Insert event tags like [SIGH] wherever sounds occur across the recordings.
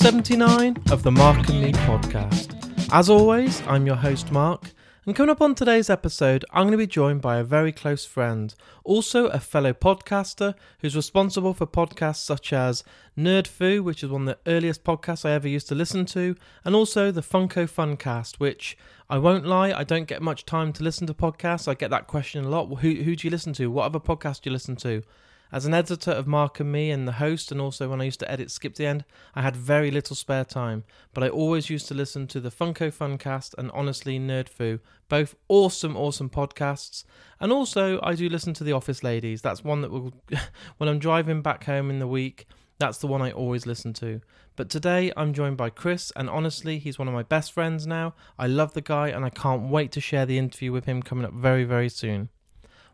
welcome to episode 79 of the Mark and Me podcast. As always, I'm your host, Mark, and coming up on today's episode, I'm going to be joined by a very close friend, also a fellow podcaster who's responsible for podcasts such as Nerd Foo, which is one of the earliest podcasts I ever used to listen to, and also the Funko Funcast, which I won't lie, I don't get much time to listen to podcasts. I get that question a lot. Who, who do you listen to? What other podcast do you listen to? As an editor of Mark and Me and the host, and also when I used to edit Skip the End, I had very little spare time. But I always used to listen to the Funko Funcast and honestly Nerd Foo, both awesome, awesome podcasts. And also, I do listen to The Office Ladies. That's one that will, [LAUGHS] when I'm driving back home in the week, that's the one I always listen to. But today I'm joined by Chris, and honestly, he's one of my best friends now. I love the guy, and I can't wait to share the interview with him coming up very, very soon.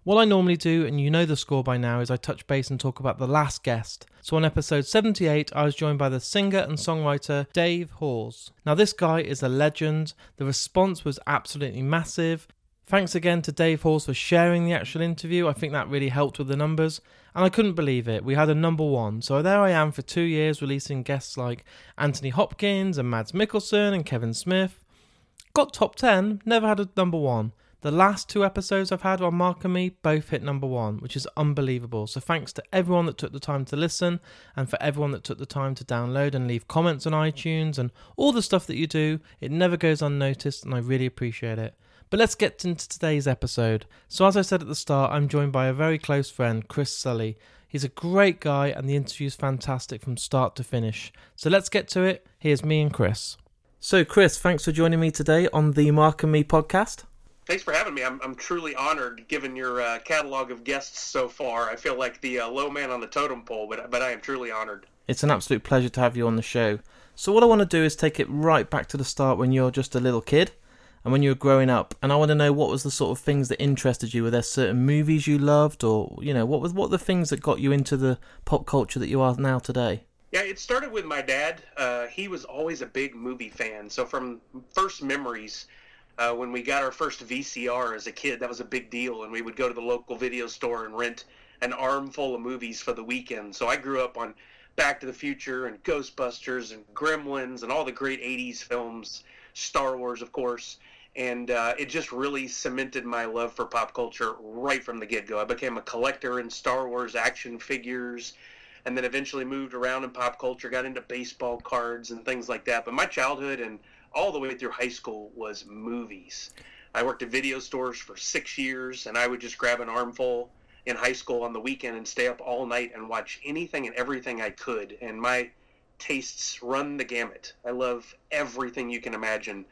What I normally do, and you know the score by now, is I touch base and talk about the last guest. So on episode 78, I was joined by the singer and songwriter Dave Hawes. Now, this guy is a legend. The response was absolutely massive. Thanks again to Dave Hawes for sharing the actual interview. I think that really helped with the numbers. And I couldn't believe it. We had a number one. So there I am for two years releasing guests like Anthony Hopkins and Mads Mikkelsen and Kevin Smith. Got top 10, never had a number one. The last two episodes I've had on Mark and Me both hit number one, which is unbelievable. So thanks to everyone that took the time to listen and for everyone that took the time to download and leave comments on iTunes and all the stuff that you do. It never goes unnoticed and I really appreciate it. But let's get into today's episode. So, as I said at the start, I'm joined by a very close friend, Chris Sully. He's a great guy, and the interview is fantastic from start to finish. So, let's get to it. Here's me and Chris. So, Chris, thanks for joining me today on the Mark and Me podcast. Thanks for having me. I'm, I'm truly honored given your uh, catalog of guests so far. I feel like the uh, low man on the totem pole, but, but I am truly honored. It's an absolute pleasure to have you on the show. So, what I want to do is take it right back to the start when you're just a little kid and when you were growing up. And I want to know what was the sort of things that interested you. Were there certain movies you loved, or you know, what was what the things that got you into the pop culture that you are now today? Yeah, it started with my dad. Uh, he was always a big movie fan. So from first memories, uh, when we got our first VCR as a kid, that was a big deal, and we would go to the local video store and rent an armful of movies for the weekend. So I grew up on Back to the Future and Ghostbusters and Gremlins and all the great '80s films, Star Wars, of course and uh, it just really cemented my love for pop culture right from the get-go. I became a collector in Star Wars action figures, and then eventually moved around in pop culture, got into baseball cards and things like that. But my childhood and all the way through high school was movies. I worked at video stores for six years, and I would just grab an armful in high school on the weekend and stay up all night and watch anything and everything I could. And my tastes run the gamut. I love everything you can imagine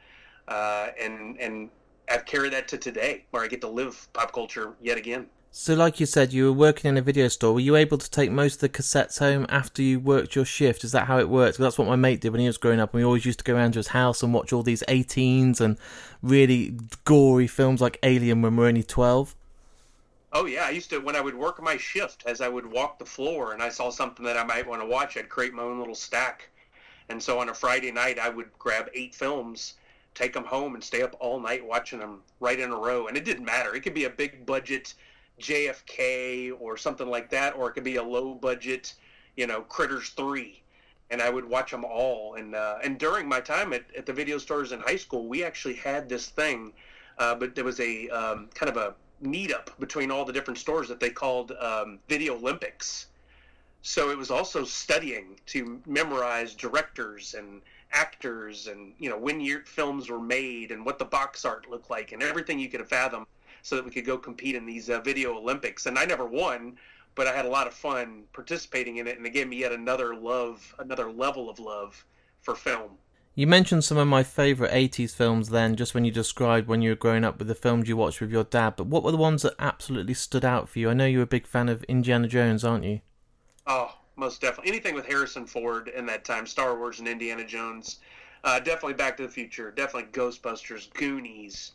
uh, and and I've carried that to today, where I get to live pop culture yet again. So, like you said, you were working in a video store. Were you able to take most of the cassettes home after you worked your shift? Is that how it works? That's what my mate did when he was growing up. And we always used to go around to his house and watch all these 18s and really gory films like Alien when we were only 12. Oh yeah, I used to when I would work my shift as I would walk the floor and I saw something that I might want to watch, I'd create my own little stack. And so on a Friday night, I would grab eight films take them home and stay up all night watching them right in a row. And it didn't matter. It could be a big budget JFK or something like that, or it could be a low budget, you know, Critters 3. And I would watch them all. And uh, and during my time at, at the video stores in high school, we actually had this thing, uh, but there was a um, kind of a meetup between all the different stores that they called um, Video Olympics. So it was also studying to memorize directors and actors and you know when your films were made and what the box art looked like and everything you could fathom so that we could go compete in these uh, video olympics and i never won but i had a lot of fun participating in it and it gave me yet another love another level of love for film you mentioned some of my favourite 80s films then, just when you described when you were growing up with the films you watched with your dad, but what were the ones that absolutely stood out for you? I know you're a big fan of Indiana Jones, aren't you? Oh, most definitely. Anything with Harrison Ford in that time, Star Wars and Indiana Jones, uh, definitely Back to the Future, definitely Ghostbusters, Goonies.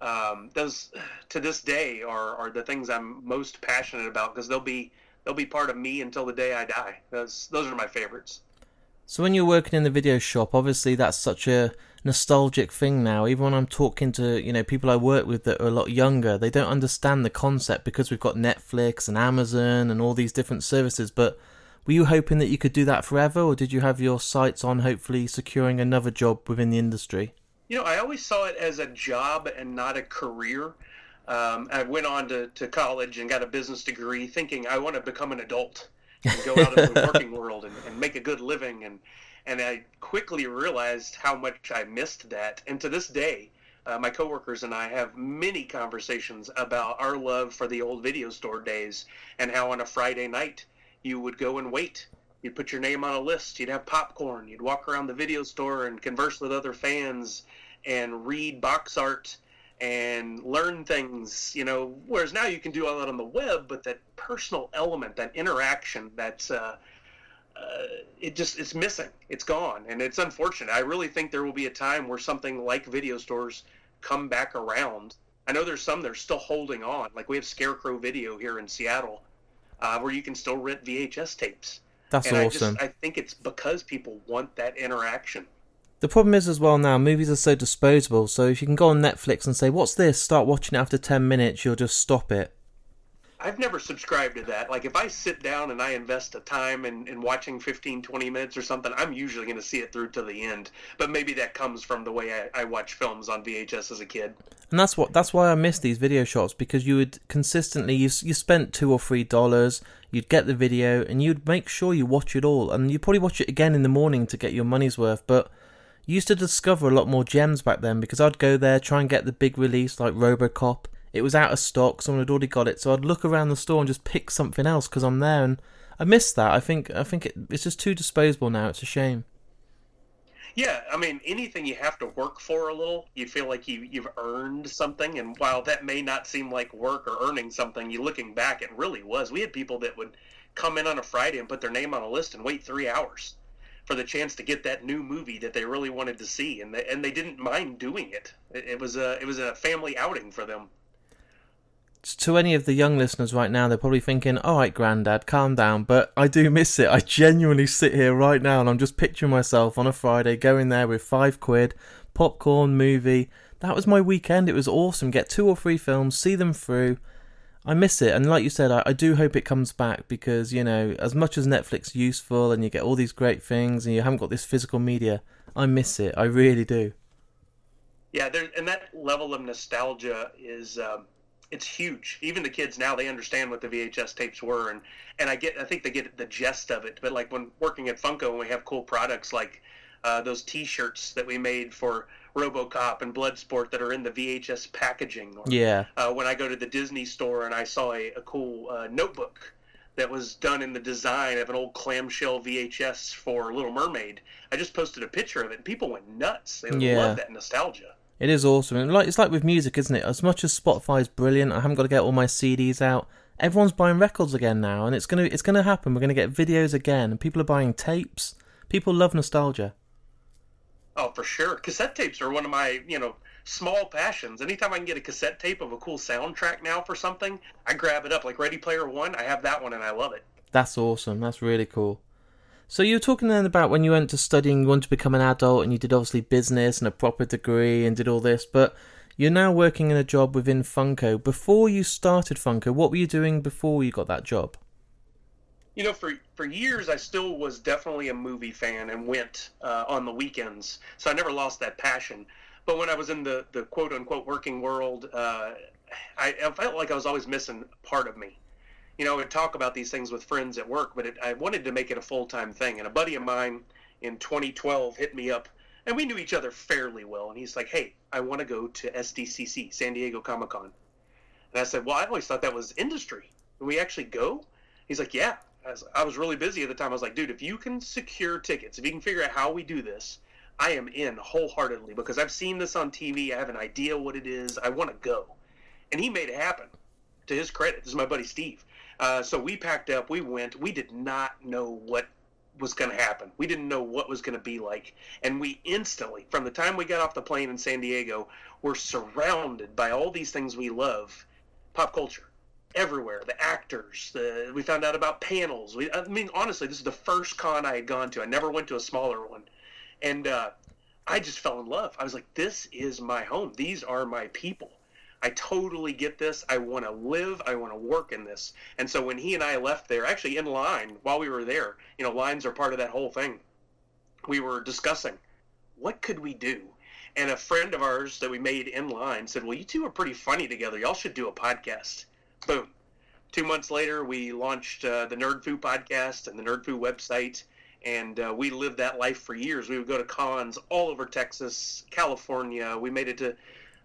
Um, those to this day are, are the things I'm most passionate about because they'll be they'll be part of me until the day I die. Those those are my favorites. So when you're working in the video shop, obviously that's such a nostalgic thing now. Even when I'm talking to you know people I work with that are a lot younger, they don't understand the concept because we've got Netflix and Amazon and all these different services, but Were you hoping that you could do that forever, or did you have your sights on hopefully securing another job within the industry? You know, I always saw it as a job and not a career. Um, I went on to, to college and got a business degree thinking I want to become an adult and go out into the [LAUGHS] working world and, and make a good living. And, and I quickly realized how much I missed that. And to this day, uh, my coworkers and I have many conversations about our love for the old video store days and how on a Friday night you would go and wait. You'd put your name on a list. You'd have popcorn. You'd walk around the video store and converse with other fans and read box art and learn things, you know, whereas now you can do all that on the web, but that personal element, that interaction, that's, uh, uh, it just, it's missing. It's gone. And it's unfortunate. I really think there will be a time where something like video stores come back around. I know there's some that are still holding on. Like we have Scarecrow Video here in Seattle, uh, where you can still rent VHS tapes. That's and awesome. I, just, I think it's because people want that interaction. The problem is as well now, movies are so disposable. So if you can go on Netflix and say, "What's this?" Start watching it after ten minutes, you'll just stop it. I've never subscribed to that. Like if I sit down and I invest a time in, in watching 15, 20 minutes or something, I'm usually going to see it through to the end. But maybe that comes from the way I, I watch films on VHS as a kid. And that's what that's why I miss these video shops because you would consistently you you spent two or three dollars, you'd get the video and you'd make sure you watch it all, and you probably watch it again in the morning to get your money's worth. But you used to discover a lot more gems back then because I'd go there try and get the big release like RoboCop. It was out of stock, someone had already got it, so I'd look around the store and just pick something else because I'm there, and I miss that. I think I think it, it's just too disposable now. It's a shame. Yeah, I mean, anything you have to work for a little, you feel like you you've earned something, and while that may not seem like work or earning something, you looking back, it really was. We had people that would come in on a Friday and put their name on a list and wait three hours for the chance to get that new movie that they really wanted to see, and they, and they didn't mind doing it. it. It was a it was a family outing for them. To any of the young listeners right now, they're probably thinking, "All right, Granddad, calm down." But I do miss it. I genuinely sit here right now, and I'm just picturing myself on a Friday going there with five quid, popcorn, movie. That was my weekend. It was awesome. Get two or three films, see them through. I miss it, and like you said, I, I, do hope it comes back because you know, as much as Netflix useful and you get all these great things, and you haven't got this physical media, I miss it. I really do. Yeah, there, and that level of nostalgia is um, it's huge. Even the kids now they understand what the VHS tapes were, and and I get I think they get the gist of it. But like when working at Funko, and we have cool products like uh, those T-shirts that we made for RoboCop and Bloodsport that are in the VHS packaging. Or, yeah. Uh, when I go to the Disney store and I saw a, a cool uh, notebook that was done in the design of an old clamshell VHS for Little Mermaid, I just posted a picture of it and people went nuts. They yeah. love that nostalgia. It is awesome. And like it's like with music, isn't it? As much as Spotify is brilliant, I haven't got to get all my CDs out. Everyone's buying records again now, and it's gonna it's gonna happen. We're gonna get videos again, and people are buying tapes. People love nostalgia. Oh, for sure. Cassette tapes are one of my, you know, small passions. Anytime I can get a cassette tape of a cool soundtrack now for something, I grab it up. Like Ready Player One, I have that one and I love it. That's awesome. That's really cool. So you were talking then about when you went to studying, you wanted to become an adult, and you did obviously business and a proper degree and did all this, but you're now working in a job within Funko. Before you started Funko, what were you doing before you got that job? you know, for for years, I still was definitely a movie fan and went uh, on the weekends. So I never lost that passion. But when I was in the the quote unquote working world, uh, I, I, felt like I was always missing part of me. You know, would talk about these things with friends at work, but it, I wanted to make it a full time thing. And a buddy of mine in 2012 hit me up, and we knew each other fairly well. And he's like, "Hey, I want to go to SDCC, San Diego Comic Con." And I said, "Well, I always thought that was industry. Can we actually go?" He's like, "Yeah." I was really busy at the time. I was like, dude, if you can secure tickets, if you can figure out how we do this, I am in wholeheartedly because I've seen this on TV. I have an idea what it is. I want to go. And he made it happen. To his credit, this is my buddy Steve. Uh, so we packed up. We went. We did not know what was going to happen. We didn't know what was going to be like. And we instantly, from the time we got off the plane in San Diego, were surrounded by all these things we love pop culture everywhere. The actors. The, we found out about panels. We, I mean, honestly, this is the first con I had gone to. I never went to a smaller one, and uh, I just fell in love. I was like, "This is my home. These are my people." I totally get this. I want to live. I want to work in this. And so when he and I left there, actually in line while we were there, you know, lines are part of that whole thing. We were discussing what could we do. And a friend of ours that we made in line said, "Well, you two are pretty funny together. Y'all should do a podcast." Boom. Two months later, we launched uh, the Nerd Foo podcast and the Nerd Foo website and uh, we lived that life for years. We would go to cons all over Texas, California. We made it to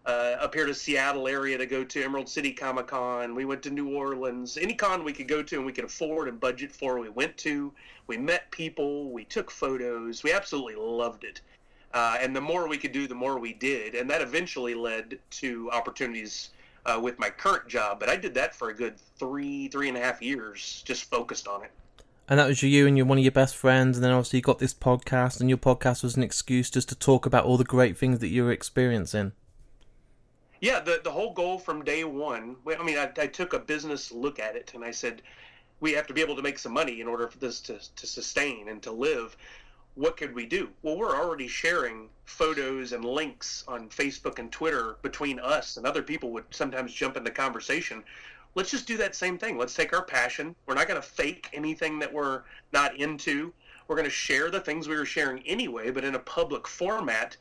uh, up here to Seattle area to go to Emerald City Comic Con. We went to New Orleans. Any con we could go to and we could afford and budget for, we went to. We met people. We took photos. We absolutely loved it. Uh, and the more we could do, the more we did. And that eventually led to opportunities uh, with my current job. But I did that for a good three, three and a half years, just focused on it. And that was you and you're one of your best friends, and then obviously you got this podcast, and your podcast was an excuse just to talk about all the great things that you were experiencing. Yeah, the the whole goal from day one. I mean, I, I took a business look at it, and I said, we have to be able to make some money in order for this to to sustain and to live. What could we do? Well, we're already sharing photos and links on Facebook and Twitter between us, and other people would sometimes jump in the conversation let's just do that same thing. Let's take our passion. We're not going to fake anything that we're not into. We're going to share the things we were sharing anyway, but in a public format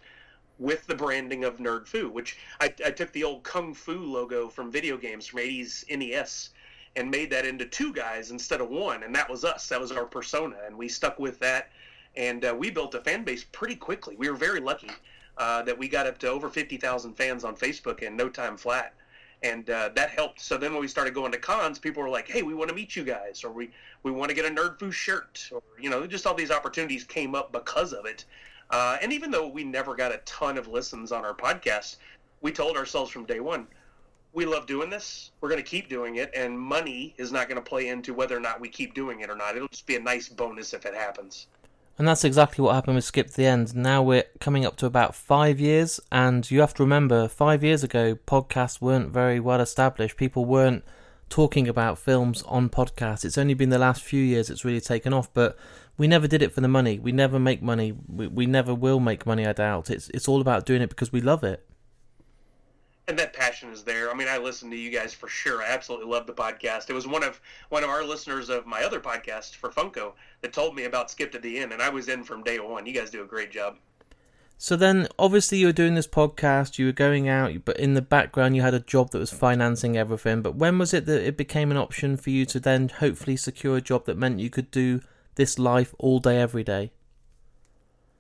with the branding of Nerd Foo, which I, I took the old Kung Fu logo from video games from 80s NES and made that into two guys instead of one, and that was us. That was our persona, and we stuck with that, and uh, we built a fan base pretty quickly. We were very lucky uh, that we got up to over 50,000 fans on Facebook in no time flat and uh, that helped. So then when we started going to cons, people were like, "Hey, we want to meet you guys," or "We we want to get a Nerd Foo shirt," or you know, just all these opportunities came up because of it. Uh, and even though we never got a ton of listens on our podcast, we told ourselves from day one, we love doing this. We're going to keep doing it, and money is not going to play into whether or not we keep doing it or not. It'll just be a nice bonus if it happens. And that's exactly what happened with Skip the End. Now we're coming up to about five years, and you have to remember, five years ago, podcasts weren't very well established. People weren't talking about films on podcasts. It's only been the last few years it's really taken off, but we never did it for the money. We never make money. We, we never will make money, I doubt. It's, it's all about doing it because we love it and that passion is there. I mean, I listen to you guys for sure. I absolutely love the podcast. It was one of one of our listeners of my other podcast for Funko that told me about Skip to the End, and I was in from day one. You guys do a great job. So then, obviously, you were doing this podcast. You were going out, but in the background, you had a job that was financing everything. But when was it that it became an option for you to then hopefully secure a job that meant you could do this life all day, every day?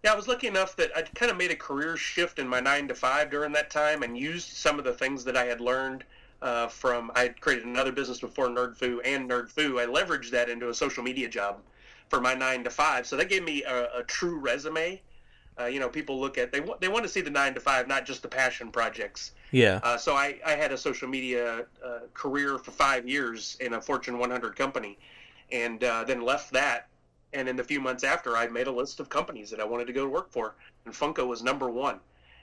Yeah, I was lucky enough that I kind of made a career shift in my nine to five during that time and used some of the things that I had learned uh, from. I had created another business before Nerd Foo and Nerd Foo. I leveraged that into a social media job for my nine to five. So that gave me a, a true resume. Uh, you know, people look at they want they want to see the nine to five, not just the passion projects. Yeah. Uh, so I, I had a social media uh, career for five years in a Fortune 100 company, and uh, then left that and in the few months after, I made a list of companies that I wanted to go to work for, and Funko was number one.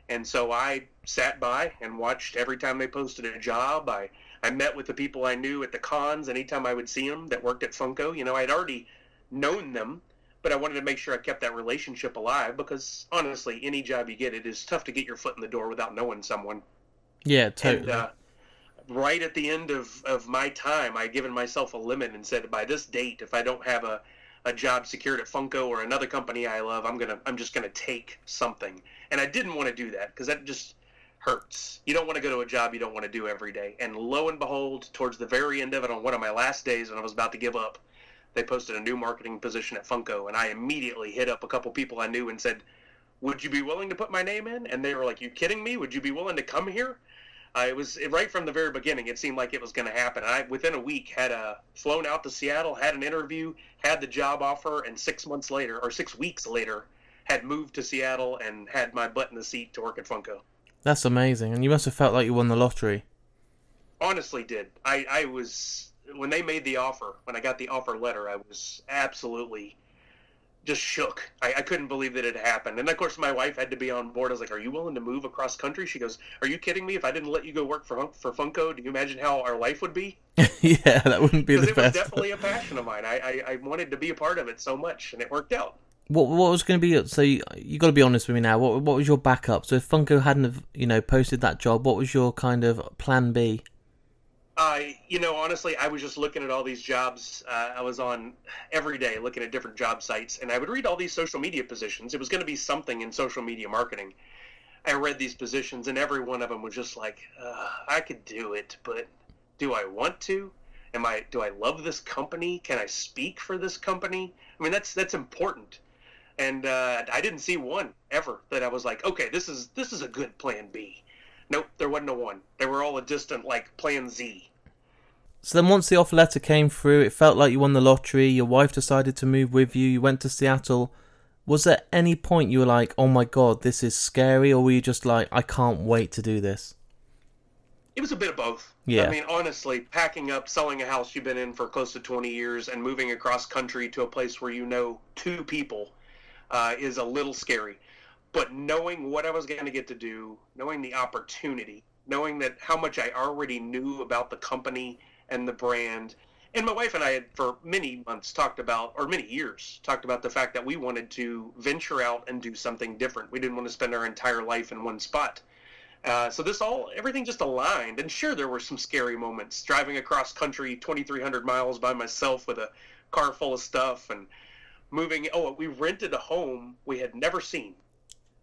And so I sat by and watched every time they posted a job. I, I met with the people I knew at the cons anytime I would see them that worked at Funko. You know, I'd already known them, but I wanted to make sure I kept that relationship alive because honestly, any job you get, it is tough to get your foot in the door without knowing someone. Yeah, totally. And, uh, right at the end of, of my time, I given myself a limit and said, by this date, if I don't have a a job secured at Funko or another company I love, I'm gonna I'm just gonna take something. And I didn't want to do that because that just hurts. You don't want to go to a job you don't want to do every day. And lo and behold, towards the very end of it, on one of my last days when I was about to give up, they posted a new marketing position at Funko, and I immediately hit up a couple people I knew and said, "Would you be willing to put my name in?" And they were like, "You kidding me? Would you be willing to come here?" It was right from the very beginning. It seemed like it was going to happen. I within a week had uh, flown out to Seattle, had an interview, had the job offer, and six months later, or six weeks later, had moved to Seattle and had my butt in the seat to work at Funko. That's amazing, and you must have felt like you won the lottery. Honestly, did I? I was when they made the offer. When I got the offer letter, I was absolutely just shook. I, I, couldn't believe that it happened. And of course, my wife had to be on board. I was like, "Are you willing to move across country?" She goes, "Are you kidding me? If I didn't let you go work for for Funko, do you imagine how our life would be?" [LAUGHS] yeah, that wouldn't be the it best. was definitely a passion of mine. I, I, I wanted to be a part of it so much, and it worked out. What what was going to be? So you, you got to be honest with me now. What what was your backup? So if Funko hadn't have you know posted that job, what was your kind of plan B? Uh, you know, honestly, I was just looking at all these jobs. Uh, I was on every day looking at different job sites, and I would read all these social media positions. It was going to be something in social media marketing. I read these positions, and every one of them was just like, uh, I could do it, but do I want to? Am I? Do I love this company? Can I speak for this company? I mean, that's that's important and uh, I didn't see one ever that I was like, okay, this is this is a good Plan B. Nope, there wasn't a one. They were all a distant like Plan Z. So then, once the offer letter came through, it felt like you won the lottery. Your wife decided to move with you. You went to Seattle. Was there any point you were like, "Oh my god, this is scary," or were you just like, "I can't wait to do this"? It was a bit of both. Yeah. I mean, honestly, packing up, selling a house you've been in for close to 20 years, and moving across country to a place where you know two people uh, is a little scary. But knowing what I was going to get to do, knowing the opportunity, knowing that how much I already knew about the company and the brand, and my wife and I had for many months talked about, or many years, talked about the fact that we wanted to venture out and do something different. We didn't want to spend our entire life in one spot. Uh, so this all, everything just aligned. And sure, there were some scary moments driving across country 2,300 miles by myself with a car full of stuff and moving. Oh, we rented a home we had never seen.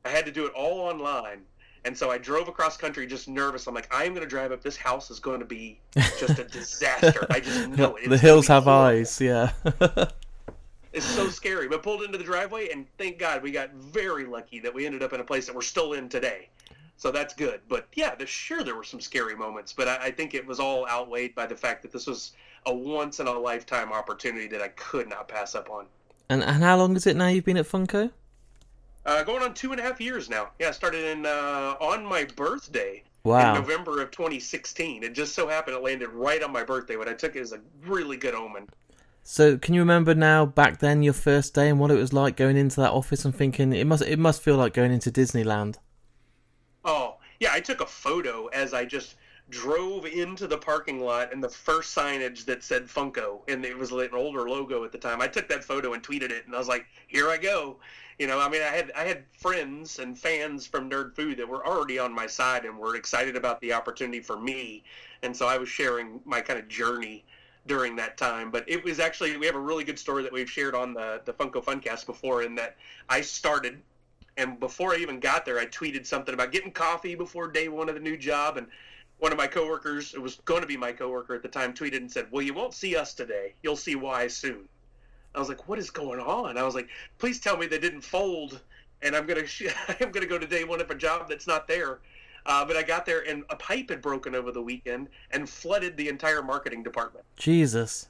I had to do it all online. And so I drove across country just nervous. I'm like, I am going to drive up. This house is going to be just a [LAUGHS] disaster. I just know it. the hills have horrible. eyes. Yeah. [LAUGHS] it's so scary. But pulled into the driveway, and thank God we got very lucky that we ended up in a place that we're still in today. So that's good. But yeah, the, sure there were some scary moments, but I, I think it was all outweighed by the fact that this was a once in a lifetime opportunity that I could not pass up on. And and how long is it now you've been at Funko? Uh, going on two and a half years now. Yeah, I started in uh, on my birthday. Wow. In November of 2016. It just so happened it landed right on my birthday. What I took it as a really good omen. So, can you remember now back then your first day and what it was like going into that office and thinking it must it must feel like going into Disneyland? Oh yeah, I took a photo as I just drove into the parking lot and the first signage that said Funko and it was an older logo at the time. I took that photo and tweeted it and I was like, "Here I go." You know, I mean, I had I had friends and fans from Nerd Foo that were already on my side and were excited about the opportunity for me, and so I was sharing my kind of journey during that time. But it was actually we have a really good story that we've shared on the the Funko Funcast before, in that I started and before I even got there, I tweeted something about getting coffee before day one of the new job and one of my coworkers, it was going to be my coworker at the time, tweeted and said, "Well, you won't see us today. You'll see why soon." I was like, "What is going on?" I was like, "Please tell me they didn't fold, and I'm gonna [LAUGHS] I'm gonna go to day one of a job that's not there." Uh, but I got there and a pipe had broken over the weekend and flooded the entire marketing department. Jesus.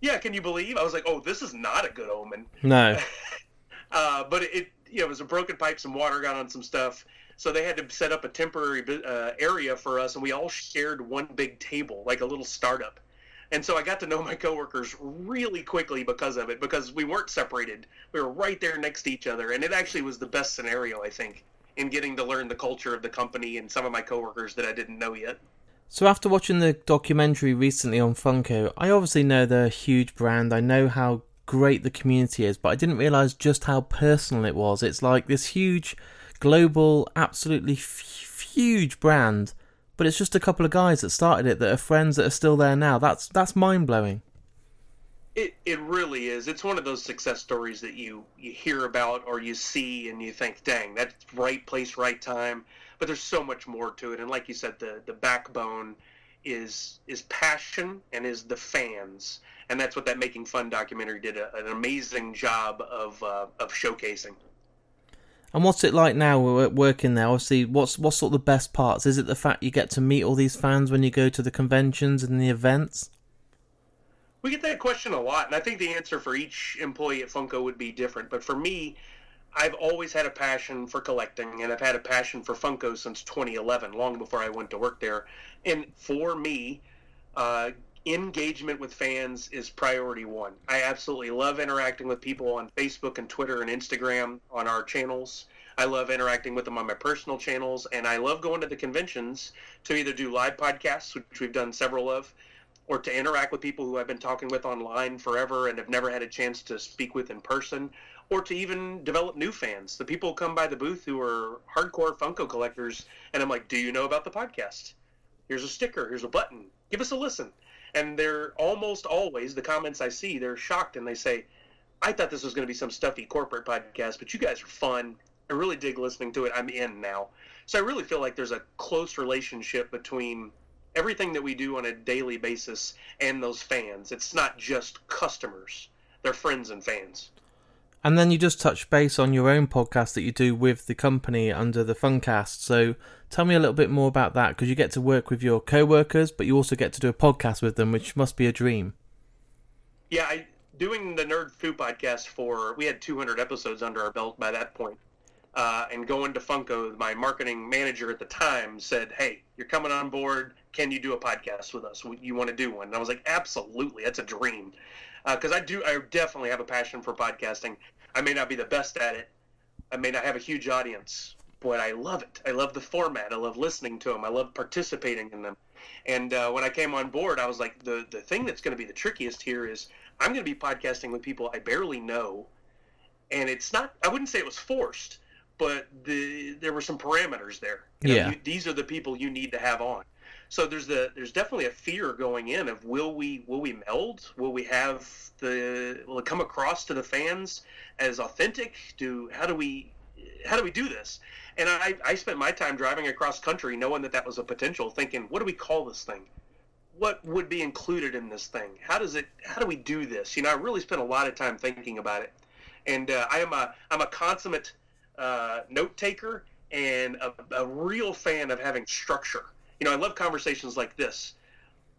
Yeah, can you believe? I was like, "Oh, this is not a good omen." No. [LAUGHS] uh, but it, you know, it was a broken pipe, some water got on some stuff, so they had to set up a temporary uh, area for us, and we all shared one big table, like a little startup. And so I got to know my coworkers really quickly because of it, because we weren't separated. We were right there next to each other, and it actually was the best scenario, I think, in getting to learn the culture of the company and some of my coworkers that I didn't know yet. So after watching the documentary recently on Funko, I obviously know they're a huge brand. I know how great the community is, but I didn't realize just how personal it was. It's like this huge global, absolutely f- huge brand, but it's just a couple of guys that started it that are friends that are still there now. That's that's mind blowing. It it really is. It's one of those success stories that you you hear about or you see and you think, dang, that's right place, right time. But there's so much more to it, and like you said, the the backbone is is passion and is the fans, and that's what that Making Fun documentary did a, an amazing job of uh, of showcasing. And what's it like now working there? Obviously, what's what's sort of the best parts? Is it the fact you get to meet all these fans when you go to the conventions and the events? We get that question a lot, and I think the answer for each employee at Funko would be different. But for me, I've always had a passion for collecting, and I've had a passion for Funko since 2011, long before I went to work there. And for me, uh, engagement with fans is priority one. I absolutely love interacting with people on Facebook and Twitter and Instagram on our channels. I love interacting with them on my personal channels, and I love going to the conventions to either do live podcasts, which we've done several of, or to interact with people who I've been talking with online forever and have never had a chance to speak with in person, or to even develop new fans. The people come by the booth who are hardcore Funko collectors, and I'm like, "Do you know about the podcast? Here's a sticker. Here's a button. Give us a listen." And they're almost always the comments I see. They're shocked and they say, "I thought this was going to be some stuffy corporate podcast, but you guys are fun. I really dig listening to it. I'm in now." So I really feel like there's a close relationship between everything that we do on a daily basis and those fans. It's not just customers; they're friends and fans. And then you just touch base on your own podcast that you do with the company under the Funcast. So tell me a little bit more about that because you get to work with your co-workers, but you also get to do a podcast with them, which must be a dream. Yeah, I, doing the Nerd Foo podcast for we had 200 episodes under our belt by that point. Uh, and going to Funko, my marketing manager at the time said, "Hey, you're coming on board. Can you do a podcast with us? You want to do one?" And I was like, "Absolutely, that's a dream." because uh, I do, I definitely have a passion for podcasting. I may not be the best at it. I may not have a huge audience, but I love it. I love the format. I love listening to them. I love participating in them. And uh, when I came on board, I was like, the the thing that's going to be the trickiest here is I'm going to be podcasting with people I barely know, and it's not. I wouldn't say it was forced, but the there were some parameters there. You know, yeah. You, these are the people you need to have on. So there's the there's definitely a fear going in of will we will we meld? Will we have the will it come across to the fans as authentic? Do how do we how do we do this? And I, I spent my time driving across country knowing that that was a potential, thinking, what do we call this thing? What would be included in this thing? How does it? How do we do this? You know, I really spent a lot of time thinking about it, and uh, I am a I'm a consummate uh, note taker and a, a real fan of having structure you know, I love conversations like this.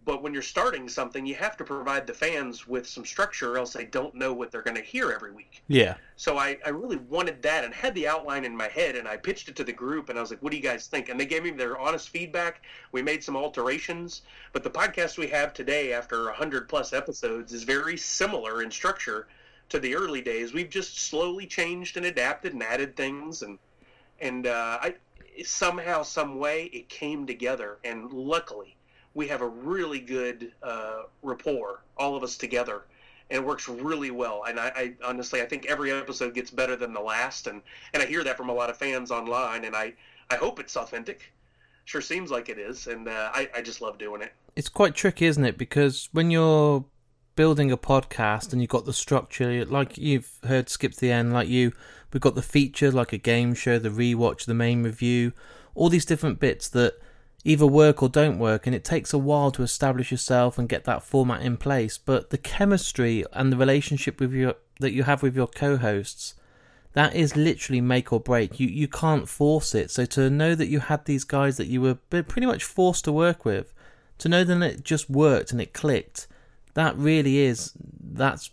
But when you're starting something, you have to provide the fans with some structure, or else they don't know what they're going to hear every week. Yeah. So I, I really wanted that and had the outline in my head, and I pitched it to the group, and I was like, "What do you guys think?" And they gave me their honest feedback. We made some alterations, but the podcast we have today, after hundred plus episodes, is very similar in structure to the early days. We've just slowly changed and adapted and added things, and and uh, I somehow, some way, it came together, and luckily, we have a really good uh, rapport, all of us together, and it works really well. And I, I, honestly, I think every episode gets better than the last, and and I hear that from a lot of fans online, and I I hope it's authentic. Sure seems like it is, and uh, I I just love doing it. It's quite tricky, isn't it? Because when you're building a podcast and you've got the structure, like you've heard skip the end, like you We've got the feature like a game show, the rewatch, the main review, all these different bits that either work or don't work, and it takes a while to establish yourself and get that format in place. But the chemistry and the relationship with your that you have with your co-hosts, that is literally make or break. You you can't force it. So to know that you had these guys that you were pretty much forced to work with, to know that it just worked and it clicked, that really is that's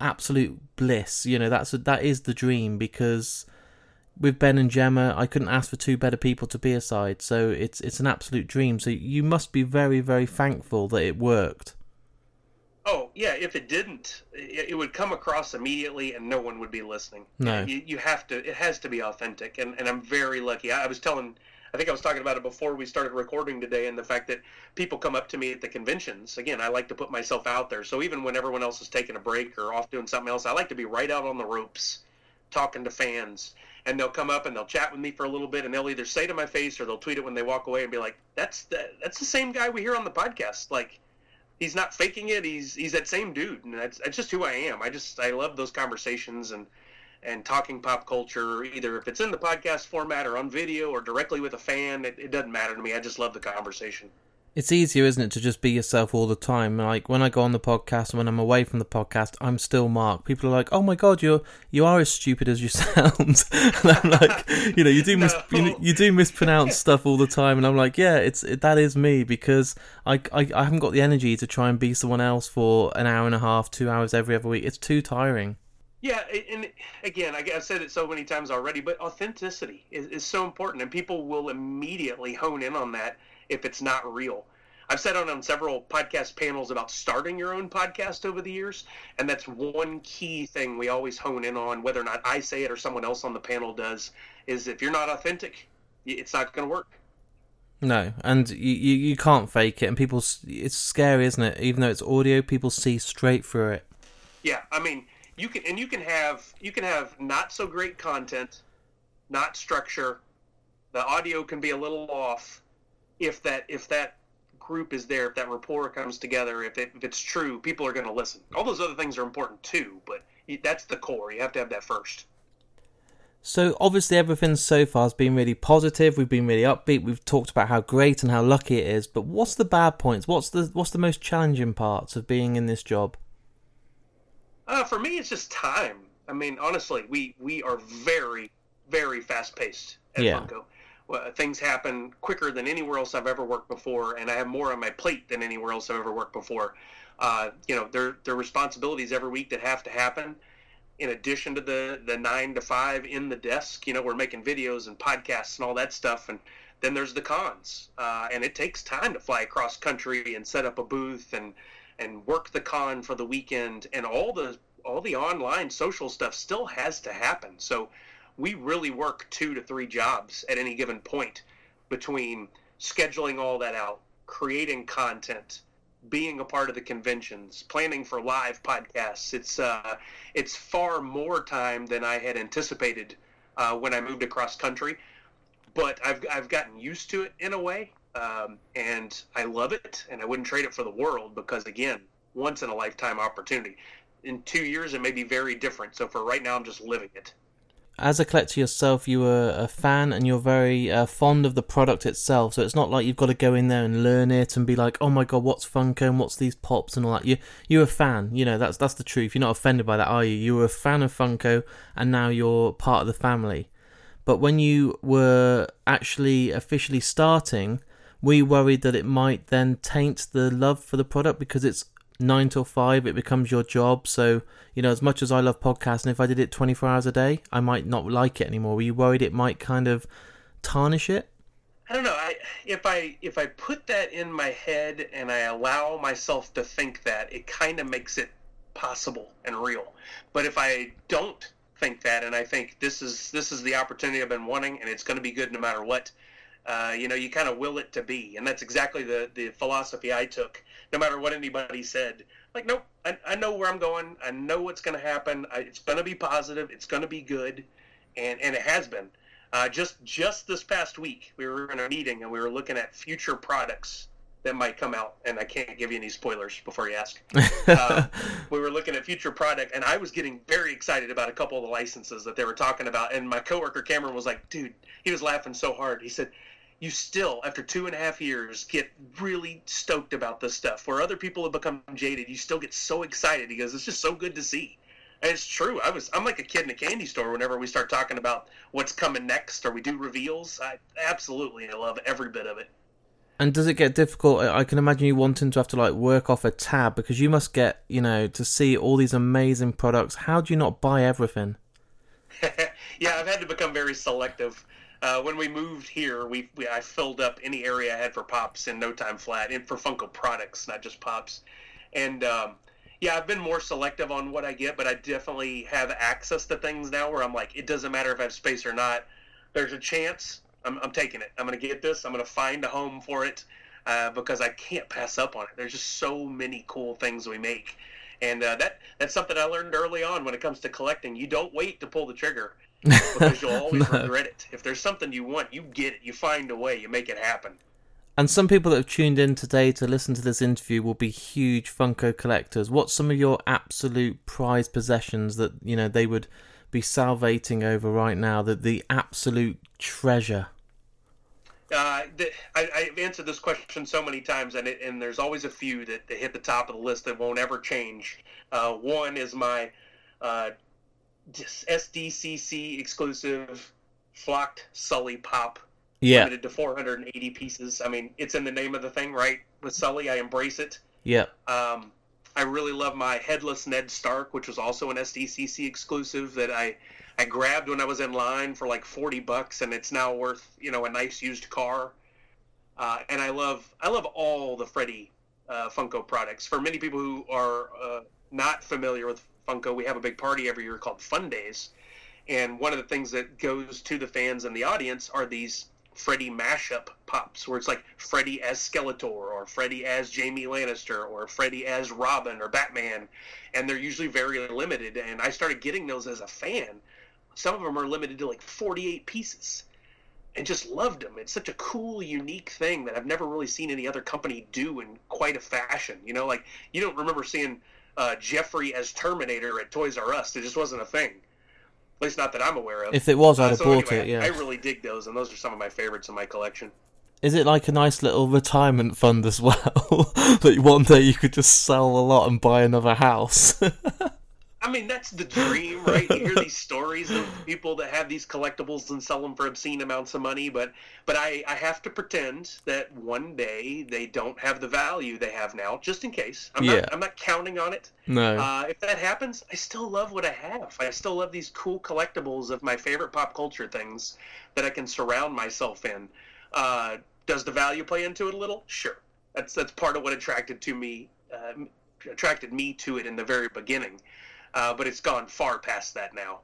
absolute bliss. You know, that's that is the dream because with Ben and Gemma, I couldn't ask for two better people to be aside. So it's it's an absolute dream. So you must be very very thankful that it worked. Oh yeah, if it didn't, it, would come across immediately, and no one would be listening. No, you, you have to. It has to be authentic, and, and I'm very lucky. I, I was telling I think I was talking about it before we started recording today, and the fact that people come up to me at the conventions. Again, I like to put myself out there. So even when everyone else is taking a break or off doing something else, I like to be right out on the ropes, talking to fans. And they'll come up and they'll chat with me for a little bit, and they'll either say to my face or they'll tweet it when they walk away and be like, "That's the that's the same guy we hear on the podcast." Like, he's not faking it. He's he's that same dude, and that's that's just who I am. I just I love those conversations and and talking pop culture, either if it's in the podcast format or on video or directly with a fan, it, it doesn't matter to me. I just love the conversation. It's easier, isn't it, to just be yourself all the time? Like when I go on the podcast when I'm away from the podcast, I'm still Mark. People are like, "Oh my god, you're you are as stupid as you [LAUGHS] sound." and I'm like, you know, you do mis- you, you, do mispronounce stuff all the time, and I'm like, yeah, it's it, that is me because I, I I haven't got the energy to try and be someone else for an hour and a half, two hours every other week. It's too tiring. Yeah, and again, I've said it so many times already, but authenticity is, is so important, and people will immediately hone in on that if it's not real. I've said on, on several podcast panels about starting your own podcast over the years, and that's one key thing we always hone in on, whether or not I say it or someone else on the panel does, is if you're not authentic, it's not going to work. No, and you, you, you can't fake it, and people, it's scary, isn't it? Even though it's audio, people see straight through it. Yeah, I mean, you can and you can have you can have not so great content, not structure. The audio can be a little off if that if that group is there, if that rapport comes together, if, it, if it's true, people are going to listen. All those other things are important too, but that's the core. You have to have that first. So obviously everything so far has been really positive. We've been really upbeat. We've talked about how great and how lucky it is. But what's the bad points? What's the what's the most challenging parts of being in this job? Uh, for me, it's just time. I mean, honestly, we we are very very fast paced at yeah. Funko. Things happen quicker than anywhere else I've ever worked before, and I have more on my plate than anywhere else I've ever worked before. Uh, you know, there there are responsibilities every week that have to happen. In addition to the the nine to five in the desk, you know, we're making videos and podcasts and all that stuff, and then there's the cons, uh, and it takes time to fly across country and set up a booth and and work the con for the weekend and all the all the online social stuff still has to happen. So we really work two to three jobs at any given point between scheduling all that out, creating content, being a part of the conventions, planning for live podcasts. It's uh, it's far more time than I had anticipated uh, when I moved across country, but I've I've gotten used to it in a way, um, and I love it, and I wouldn't trade it for the world because again, once in a lifetime opportunity. In two years, it may be very different. So for right now, I'm just living it as a collector yourself, you are a fan and you're very uh, fond of the product itself. So it's not like you've got to go in there and learn it and be like, "Oh my god, what's Funko and what's these pops and all that." You you're a fan. You know that's that's the truth. You're not offended by that, are you? You were a fan of Funko and now you're part of the family. But when you were actually officially starting, we worried that it might then taint the love for the product because it's nine till five, it becomes your job. So, you know, as much as I love podcasting, if I did it 24 hours a day, I might not like it anymore. Were you worried it might kind of tarnish it? I don't know. I if I if I put that in my head and I allow myself to think that, it kind of makes it possible and real. But if I don't think that and I think this is this is the opportunity I've been wanting and it's going to be good no matter what, uh, you know, you kind of will it to be, and that's exactly the the philosophy I took. No matter what anybody said, like, nope, I, I know where I'm going. I know what's going to happen. I, it's going to be positive. It's going to be good, and and it has been. Uh, just just this past week, we were in a meeting and we were looking at future products that might come out, and I can't give you any spoilers before you ask. [LAUGHS] uh, we were looking at future product, and I was getting very excited about a couple of the licenses that they were talking about. And my coworker Cameron was like, "Dude," he was laughing so hard. He said, you still, after two and a half years, get really stoked about this stuff. Where other people have become jaded, you still get so excited because it's just so good to see. And it's true. I was I'm like a kid in a candy store whenever we start talking about what's coming next or we do reveals. I absolutely I love every bit of it. And does it get difficult? I can imagine you wanting to have to like work off a tab because you must get, you know, to see all these amazing products. How do you not buy everything? [LAUGHS] yeah, I've had to become very selective uh, when we moved here, we, we, I filled up any area I had for pops in no time flat, and for Funko products, not just pops. And um, yeah, I've been more selective on what I get, but I definitely have access to things now where I'm like, it doesn't matter if I have space or not. There's a chance. I'm, I'm taking it. I'm going to get this. I'm going to find a home for it uh, because I can't pass up on it. There's just so many cool things we make. And uh, that that's something I learned early on when it comes to collecting. You don't wait to pull the trigger because you'll [LAUGHS] always no. regret it. If there's something you want, you get it. You find a way. You make it happen. And some people that have tuned in today to listen to this interview will be huge Funko collectors. What's some of your absolute prized possessions that you know they would be salivating over right now? That the absolute treasure. Uh, the, I, have answered this question so many times, and it, and there's always a few that, that hit the top of the list that won't ever change. Uh, one is my uh, SDCC exclusive flocked Sully pop. Yeah. Limited to 480 pieces. I mean, it's in the name of the thing, right? With Sully, I embrace it. Yeah. Um, I really love my headless Ned Stark, which was also an SDCC exclusive that I I grabbed when I was in line for like 40 bucks, and it's now worth you know a nice used car. Uh, and I love I love all the Freddy uh, Funko products. For many people who are uh, not familiar with Funko, we have a big party every year called Fun Days. And one of the things that goes to the fans and the audience are these Freddy mashup pops, where it's like Freddy as Skeletor or Freddy as Jamie Lannister or Freddy as Robin or Batman, and they're usually very limited. And I started getting those as a fan. Some of them are limited to like 48 pieces and just loved them. It's such a cool, unique thing that I've never really seen any other company do in quite a fashion. You know, like you don't remember seeing uh, Geoffrey as Terminator at Toys R Us. It just wasn't a thing. At least not that I'm aware of. If it was, I'd uh, have so bought anyway, it. Yeah, I really dig those, and those are some of my favorites in my collection. Is it like a nice little retirement fund as well? [LAUGHS] that one day you could just sell a lot and buy another house. [LAUGHS] I mean, that's the dream, right? You hear these stories of people that have these collectibles and sell them for obscene amounts of money, but but I, I have to pretend that one day they don't have the value they have now, just in case. I'm yeah. not I'm not counting on it. No. Uh, if that happens, I still love what I have. I still love these cool collectibles of my favorite pop culture things that I can surround myself in. Uh, does the value play into it a little? Sure. That's that's part of what attracted to me uh, attracted me to it in the very beginning uh, but it's gone far past that now.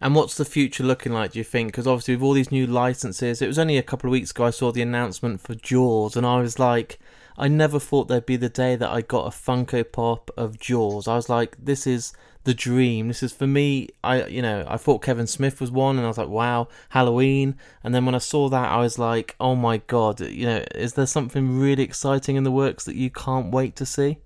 And what's the future looking like, do you think? Because obviously, with all these new licenses, it was only a couple of weeks ago I saw the announcement for Jaws, and I was like, I never thought there'd be the day that I got a Funko Pop of Jaws. I was like, this is the dream. This is for me. I, you know, I thought Kevin Smith was one, and I was like, wow, Halloween. And then when I saw that, I was like, oh my god, you know, is there something really exciting in the works that you can't wait to see?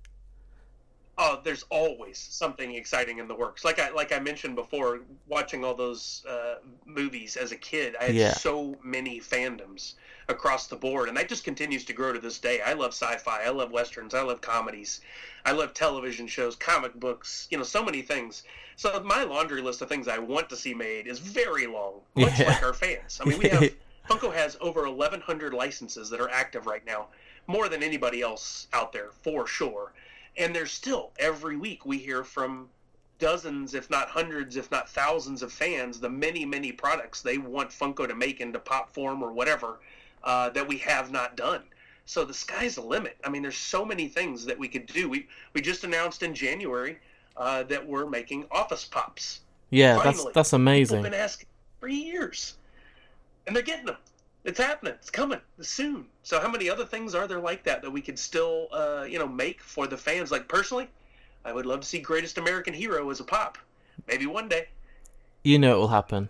Oh, there's always something exciting in the works. Like I like I mentioned before, watching all those uh, movies as a kid, I had yeah. so many fandoms across the board, and that just continues to grow to this day. I love sci-fi, I love westerns, I love comedies, I love television shows, comic books, you know, so many things. So my laundry list of things I want to see made is very long, [LAUGHS] much yeah. like our fans. I mean, we have [LAUGHS] Funko has over 1,100 licenses that are active right now, more than anybody else out there for sure and there's still every week we hear from dozens, if not hundreds, if not thousands of fans, the many, many products they want Funko to make into pop form or whatever uh, that we have not done. So the sky's the limit. I mean, there's so many things that we could do. We we just announced in January uh, that we're making Office Pops. Yeah, Finally. that's that's amazing. People been asking for years, and they're getting them. It's happening. It's coming soon. So how many other things are there like that that we could still, uh, you know, make for the fans? Like personally, I would love to see Greatest American Hero as a pop. Maybe one day. You know it will happen.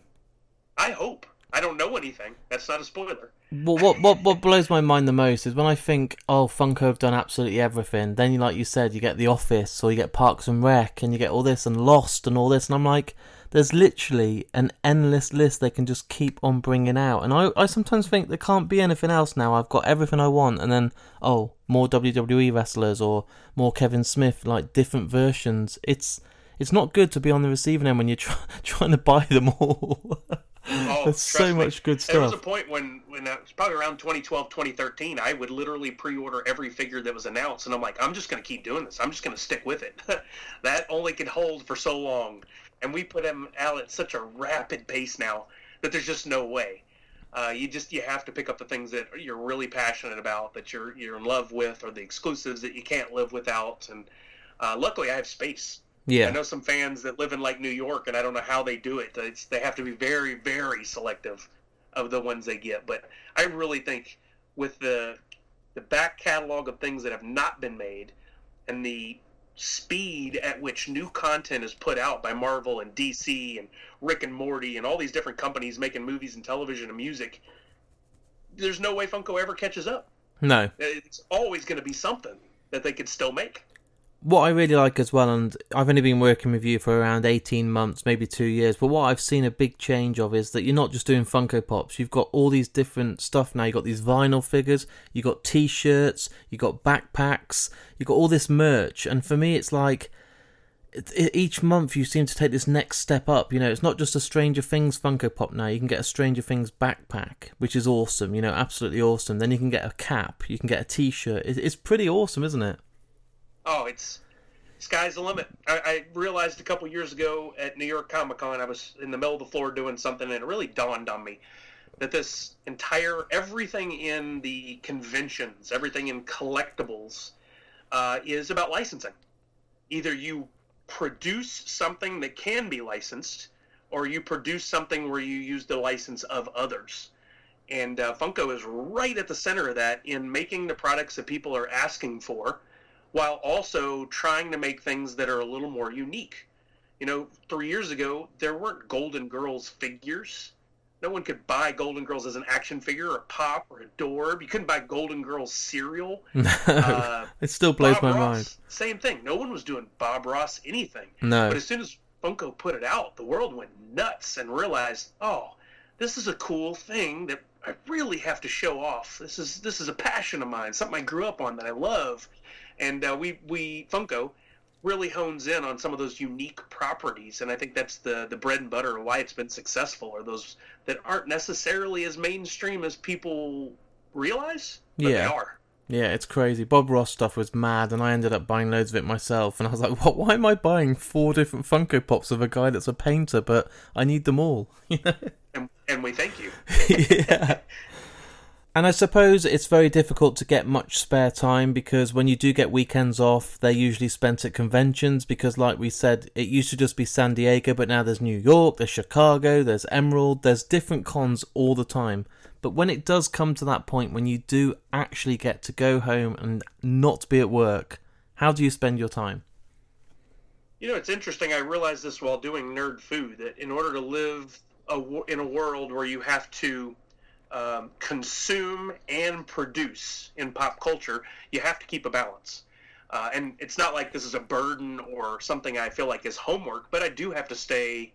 I hope. I don't know anything. That's not a spoiler. Well, what what what blows my mind the most is when I think, oh, Funko have done absolutely everything. Then, like you said, you get The Office, or you get Parks and Rec, and you get all this and Lost and all this, and I'm like, there's literally an endless list they can just keep on bringing out. And I, I sometimes think there can't be anything else now. I've got everything I want, and then oh, more WWE wrestlers or more Kevin Smith, like different versions. It's it's not good to be on the receiving end when you're [LAUGHS] try, trying to buy them all. [LAUGHS] Oh, There's so me. much good stuff. There was a point when, when it was probably around 2012, 2013, I would literally pre-order every figure that was announced, and I'm like, I'm just going to keep doing this. I'm just going to stick with it. [LAUGHS] that only can hold for so long and we put them out at such a rapid pace now that there's just no way. Uh, you just you have to pick up the things that you're really passionate about, that you're you're in love with, or the exclusives that you can't live without. And uh, luckily, I have space. Yeah, I know some fans that live in like New York, and I don't know how they do it. It's, they have to be very very selective of the ones they get. But I really think with the the back catalog of things that have not been made and the speed at which new content is put out by Marvel and DC and Rick and Morty and all these different companies making movies and television and music, there's no way Funko ever catches up. No. It's always going to be something that they could still make what I really like as well, and I've only been working with you for around 18 months, maybe two years, but what I've seen a big change of is that you're not just doing Funko Pops, you've got all these different stuff now. You've got these vinyl figures, you've got t shirts, you've got backpacks, you've got all this merch, and for me, it's like each month you seem to take this next step up. You know, it's not just a Stranger Things Funko Pop now. You can get a Stranger Things backpack, which is awesome. You know, absolutely awesome. Then you can get a cap. You can get a T-shirt. It's pretty awesome, isn't it? Oh, it's sky's the limit. I, I realized a couple years ago at New York Comic Con, I was in the middle of the floor doing something, and it really dawned on me that this entire everything in the conventions, everything in collectibles, uh, is about licensing. Either you produce something that can be licensed, or you produce something where you use the license of others. And uh, Funko is right at the center of that in making the products that people are asking for, while also trying to make things that are a little more unique. You know, three years ago, there weren't Golden Girls figures. No one could buy Golden Girls as an action figure or a pop or a door. You couldn't buy Golden Girls cereal. [LAUGHS] Uh, it still blows Bob my Ross, mind. Same thing. No one was doing Bob Ross anything. No. But as soon as Funko put it out, the world went nuts and realized, oh, this is a cool thing that I really have to show off. This is this is a passion of mine, something I grew up on that I love, and uh, we we Funko really hones in on some of those unique properties, and I think that's the the bread and butter of why it's been successful. Are those that aren't necessarily as mainstream as people realize, but Yeah. they are. Yeah, it's crazy. Bob Ross stuff was mad, and I ended up buying loads of it myself. And I was like, [LAUGHS] "What? Why am I buying four different Funko Pops of a guy that's a painter? But I need them all." [LAUGHS] And, and we thank you. [LAUGHS] yeah. And I suppose it's very difficult to get much spare time because when you do get weekends off, they're usually spent at conventions. Because, like we said, it used to just be San Diego, but now there's New York, there's Chicago, there's Emerald, there's different cons all the time. But when it does come to that point when you do actually get to go home and not be at work, how do you spend your time? You know, it's interesting. I realized this while doing Nerd Foo that in order to live a, in a world where you have to um, consume and produce in pop culture, you have to keep a balance. Uh, and it's not like this is a burden or something I feel like is homework, but I do have to stay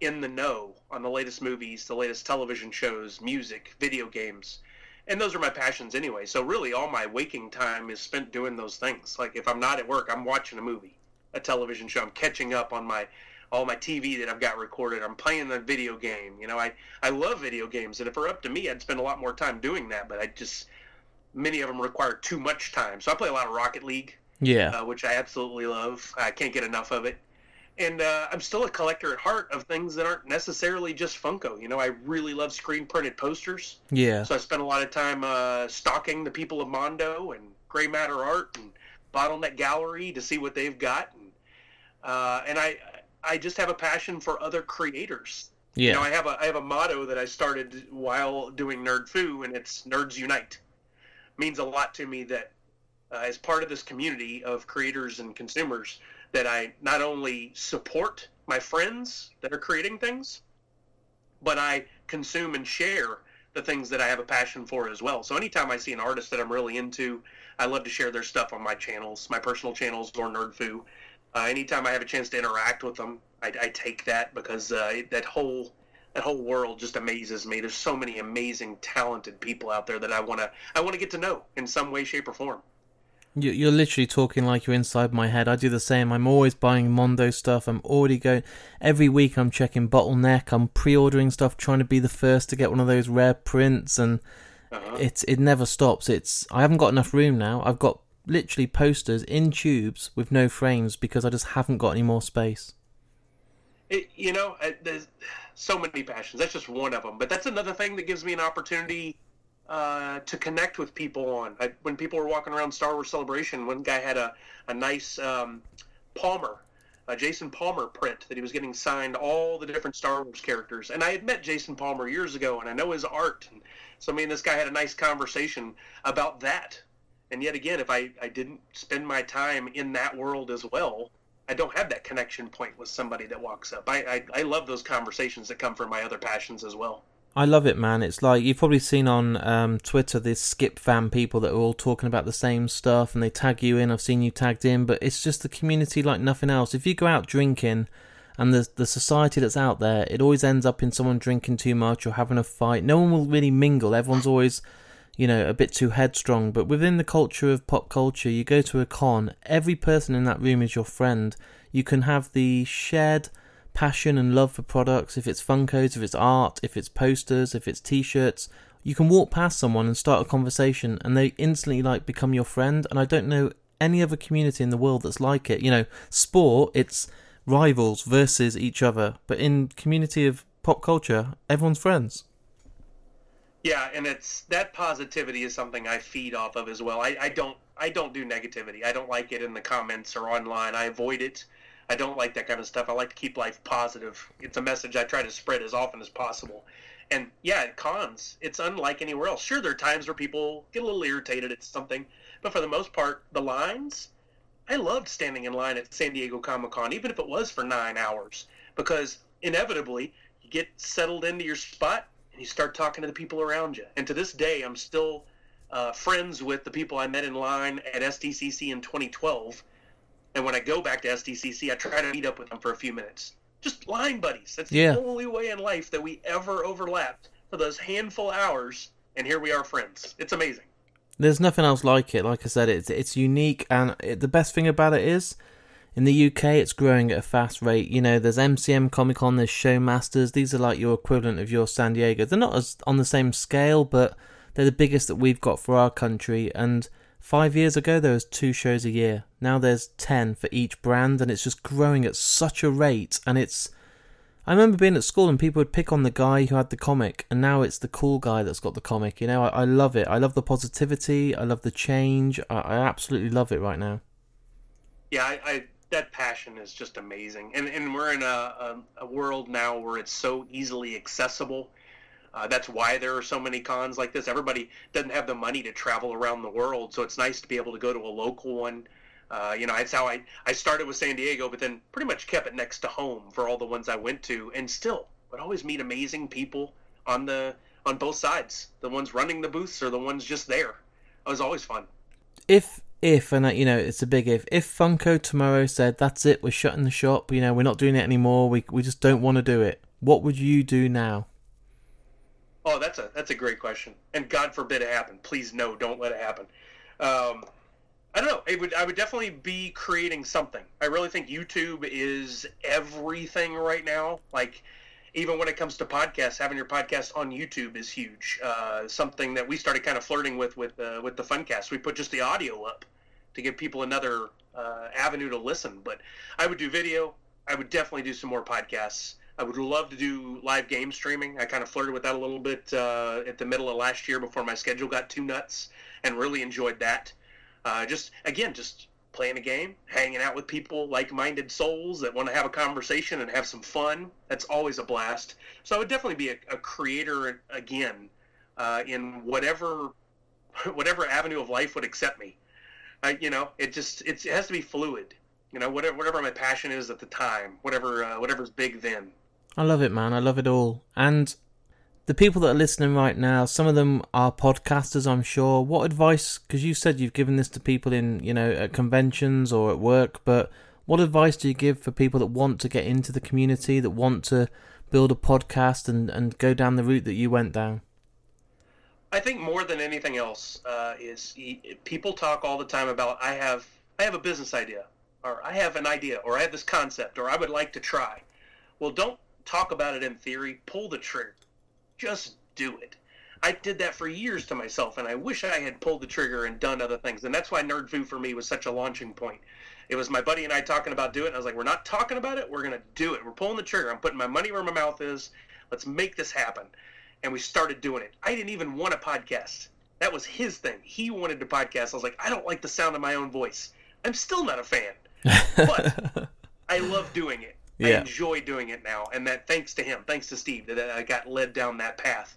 in the know on the latest movies, the latest television shows, music, video games. And those are my passions anyway. So really all my waking time is spent doing those things. Like if I'm not at work, I'm watching a movie a television show. I'm catching up on my all my TV that I've got recorded. I'm playing the video game. You know, I I love video games, and if it were up to me, I'd spend a lot more time doing that. But I just many of them require too much time. So I play a lot of Rocket League, Yeah. uh, which I absolutely love. I can't get enough of it. And uh, I'm still a collector at heart of things that aren't necessarily just Funko. You know, I really love screen printed posters. Yeah. So I spent a lot of time uh, stalking the people of Mondo and Gray Matter Art and Bottleneck Gallery to see what they've got, and uh, and I I just have a passion for other creators. You know, Yeah. I have a I have a motto that I started while doing Nerd Foo, and it's Nerds Unite. means a lot to me that uh, as part of this community of creators and consumers, that I not only support my friends that are creating things, but I consume and share the things that I have a passion for as well. So anytime I see an artist that I'm really into, I love to share their stuff on my channels, my personal channels or NerdFoo. Uh, anytime I have a chance to interact with them, I, I take that because uh, that whole that whole world just amazes me. There's so many amazing, talented people out there that I wanna I wanna get to know in some way, shape, or form. You- You're literally talking like you're inside my head. I do the same. I'm always buying Mondo stuff. I'm already going. Every week I'm checking Bottleneck. I'm pre-ordering stuff, trying to be the first to get one of those rare prints, and Uh-huh. it's it never stops. It's I haven't got enough room now. I've got literally posters in tubes with no frames because I just haven't got any more space. It, you know, uh, there's so many passions. That's just one of them. But that's another thing that gives me an opportunity uh, to connect with people on. I, when people were walking around Star Wars Celebration, one guy had a, a nice um, Palmer, a Jason Palmer print that he was getting signed all the different Star Wars characters. And I had met Jason Palmer years ago, and I know his art. And so me and this guy had a nice conversation about that. And yet again, if I, I didn't spend my time in that world as well, I don't have that connection point with somebody that walks up. I, I, I love those conversations that come from my other passions as well. I love it, man. It's like you've probably seen on um, Twitter this skip fan people that are all talking about the same stuff and they tag you in. I've seen you tagged in, but it's just the community like nothing else. If you go out drinking and the the society that's out there, it always ends up in someone drinking too much or having a fight. No one will really mingle. Everyone's always, you know, a bit too headstrong. But within the culture of pop culture, you go to a con, every person in that room is your friend. You can have the shared passion and love for products, if it's Funkos, if it's art, if it's posters, if it's t-shirts, you can walk past someone and start a conversation and they instantly like become your friend and I don't know any other community in the world that's like it. You know, sport, it's rivals versus each other, but in community of pop culture, everyone's friends. Yeah, and it's that positivity is something I feed off of as well. I, I don't I don't do negativity. I don't like it in the comments or online. I avoid it. I don't like that kind of stuff. I like to keep life positive. It's a message I try to spread as often as possible. And yeah, cons, it's unlike anywhere else. Sure, there are times where people get a little irritated at something, but for the most part, the lines, I loved standing in line at San Diego Comic Con, even if it was for nine hours, because inevitably you get settled into your spot you start talking to the people around you. And to this day, I'm still uh, friends with the people I met in line at SDCC in 2012. And when I go back to SDCC, I try to meet up with them for a few minutes. Just line buddies. That's Yeah. the only way in life that we ever overlapped for those handful hours. And here we are, friends. It's amazing. There's nothing else like it. Like I said, it's it's unique, and it, the best thing about it is, in the UK, it's growing at a fast rate. You know, there's MCM Comic Con, there's Showmasters. These are like your equivalent of your San Diego. They're not as on the same scale, but they're the biggest that we've got for our country. And five years ago, there was two shows a year. Now there's ten for each brand, and it's just growing at such a rate. And it's I remember being at school and people would pick on the guy who had the comic, and now it's the cool guy that's got the comic. You know, I, I love it. I love the positivity. I love the change. I, I absolutely love it right now. Yeah, I, I that passion is just amazing, and and we're in a, a, a world now where it's so easily accessible. Uh, that's why there are so many cons like this. Everybody doesn't have the money to travel around the world, so it's nice to be able to go to a local one. Uh, you know, that's how I I started with San Diego, but then pretty much kept it next to home for all the ones I went to, and still would always meet amazing people on the on both sides. The ones running the booths or the ones just there. It was always fun. If if and uh, you know it's a big if. If Funko tomorrow said that's it, we're shutting the shop. You know, we're not doing it anymore. We we just don't want to do it. What would you do now? Oh, that's a that's a great question. And God forbid it happen. Please no, don't let it happen. Um, I don't know. It would I would definitely be creating something. I really think YouTube is everything right now. Like even when it comes to podcasts, having your podcast on YouTube is huge. Uh, something that we started kind of flirting with with uh, with the Funcast. We put just the audio up to give people another uh, avenue to listen. But I would do video. I would definitely do some more podcasts. I would love to do live game streaming. I kind of flirted with that a little bit uh, at the middle of last year before my schedule got too nuts, and really enjoyed that. Uh, just again, just playing a game, hanging out with people, like-minded souls that want to have a conversation and have some fun. That's always a blast. So I would definitely be a, a creator again uh, in whatever [LAUGHS] whatever avenue of life would accept me. I, you know, it just it has to be fluid. You know, whatever whatever my passion is at the time, whatever uh, whatever's big then. I love it, man. I love it all. And the people that are listening right now, some of them are podcasters, I'm sure. What advice? Because you said you've given this to people in, you know, at conventions or at work, but what advice do you give for people that want to get into the community, that want to build a podcast and, and go down the route that you went down? I think more than anything else uh, is people talk all the time about I have I have a business idea or I have an idea or I have this concept or I would like to try. Well, don't talk about it in theory. Pull the trigger. Just do it. I did that for years to myself, and I wish I had pulled the trigger and done other things. And that's why Nerd Foo for me was such a launching point. It was my buddy and I talking about doing it. And I was like, we're not talking about it. We're going to do it. We're pulling the trigger. I'm putting my money where my mouth is. Let's make this happen. And we started doing it. I didn't even want a podcast. That was his thing. He wanted to podcast. I was like, I don't like the sound of my own voice. I'm still not a fan, but [LAUGHS] I love doing it. I enjoy doing it now, and that thanks to him, thanks to Steve, that I got led down that path.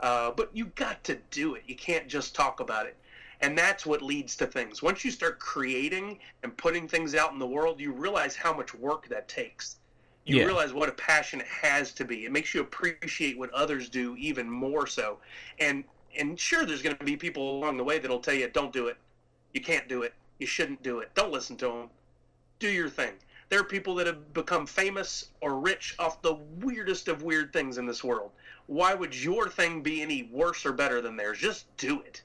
Uh, but you got to do it. You can't just talk about it, and that's what leads to things. Once you start creating and putting things out in the world, you realize how much work that takes. You Yeah. realize what a passion it has to be. It makes you appreciate what others do even more so. And and sure, there's going to be people along the way that'll tell you, "Don't do it. You can't do it. You shouldn't do it. Don't listen to them. Do your thing." There are people that have become famous or rich off the weirdest of weird things in this world. Why would your thing be any worse or better than theirs? Just do it,